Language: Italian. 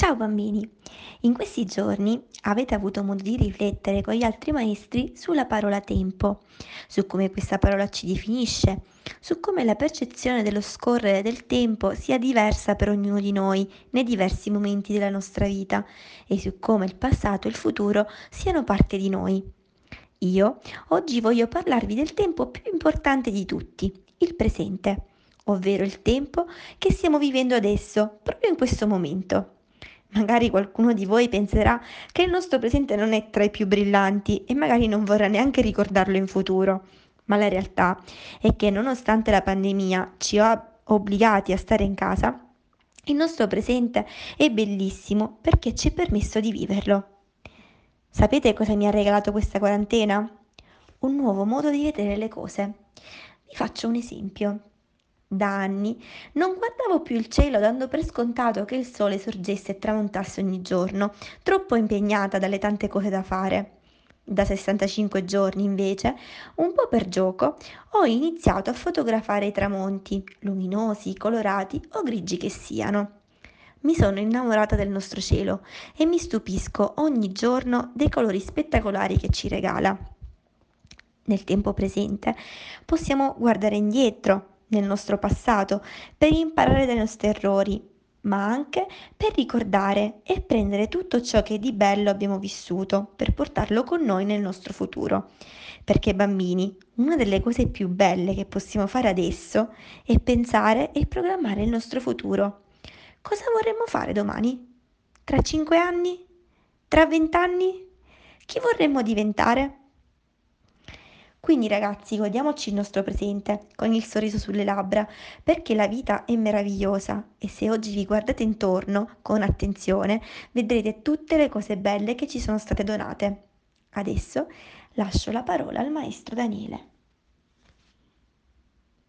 Ciao bambini! In questi giorni avete avuto modo di riflettere con gli altri maestri sulla parola tempo, su come questa parola ci definisce, su come la percezione dello scorrere del tempo sia diversa per ognuno di noi nei diversi momenti della nostra vita e su come il passato e il futuro siano parte di noi. Io oggi voglio parlarvi del tempo più importante di tutti, il presente, ovvero il tempo che stiamo vivendo adesso, proprio in questo momento. Magari qualcuno di voi penserà che il nostro presente non è tra i più brillanti e magari non vorrà neanche ricordarlo in futuro, ma la realtà è che nonostante la pandemia ci ha obbligati a stare in casa, il nostro presente è bellissimo perché ci è permesso di viverlo. Sapete cosa mi ha regalato questa quarantena? Un nuovo modo di vedere le cose. Vi faccio un esempio. Da anni non guardavo più il cielo dando per scontato che il sole sorgesse e tramontasse ogni giorno, troppo impegnata dalle tante cose da fare. Da 65 giorni, invece, un po' per gioco, ho iniziato a fotografare i tramonti, luminosi, colorati o grigi che siano. Mi sono innamorata del nostro cielo e mi stupisco ogni giorno dei colori spettacolari che ci regala. Nel tempo presente possiamo guardare indietro, nel nostro passato per imparare dai nostri errori, ma anche per ricordare e prendere tutto ciò che di bello abbiamo vissuto per portarlo con noi nel nostro futuro. Perché bambini, una delle cose più belle che possiamo fare adesso è pensare e programmare il nostro futuro. Cosa vorremmo fare domani? Tra cinque anni? Tra vent'anni? Chi vorremmo diventare? Quindi ragazzi, godiamoci il nostro presente con il sorriso sulle labbra, perché la vita è meravigliosa e se oggi vi guardate intorno con attenzione, vedrete tutte le cose belle che ci sono state donate. Adesso lascio la parola al maestro Daniele.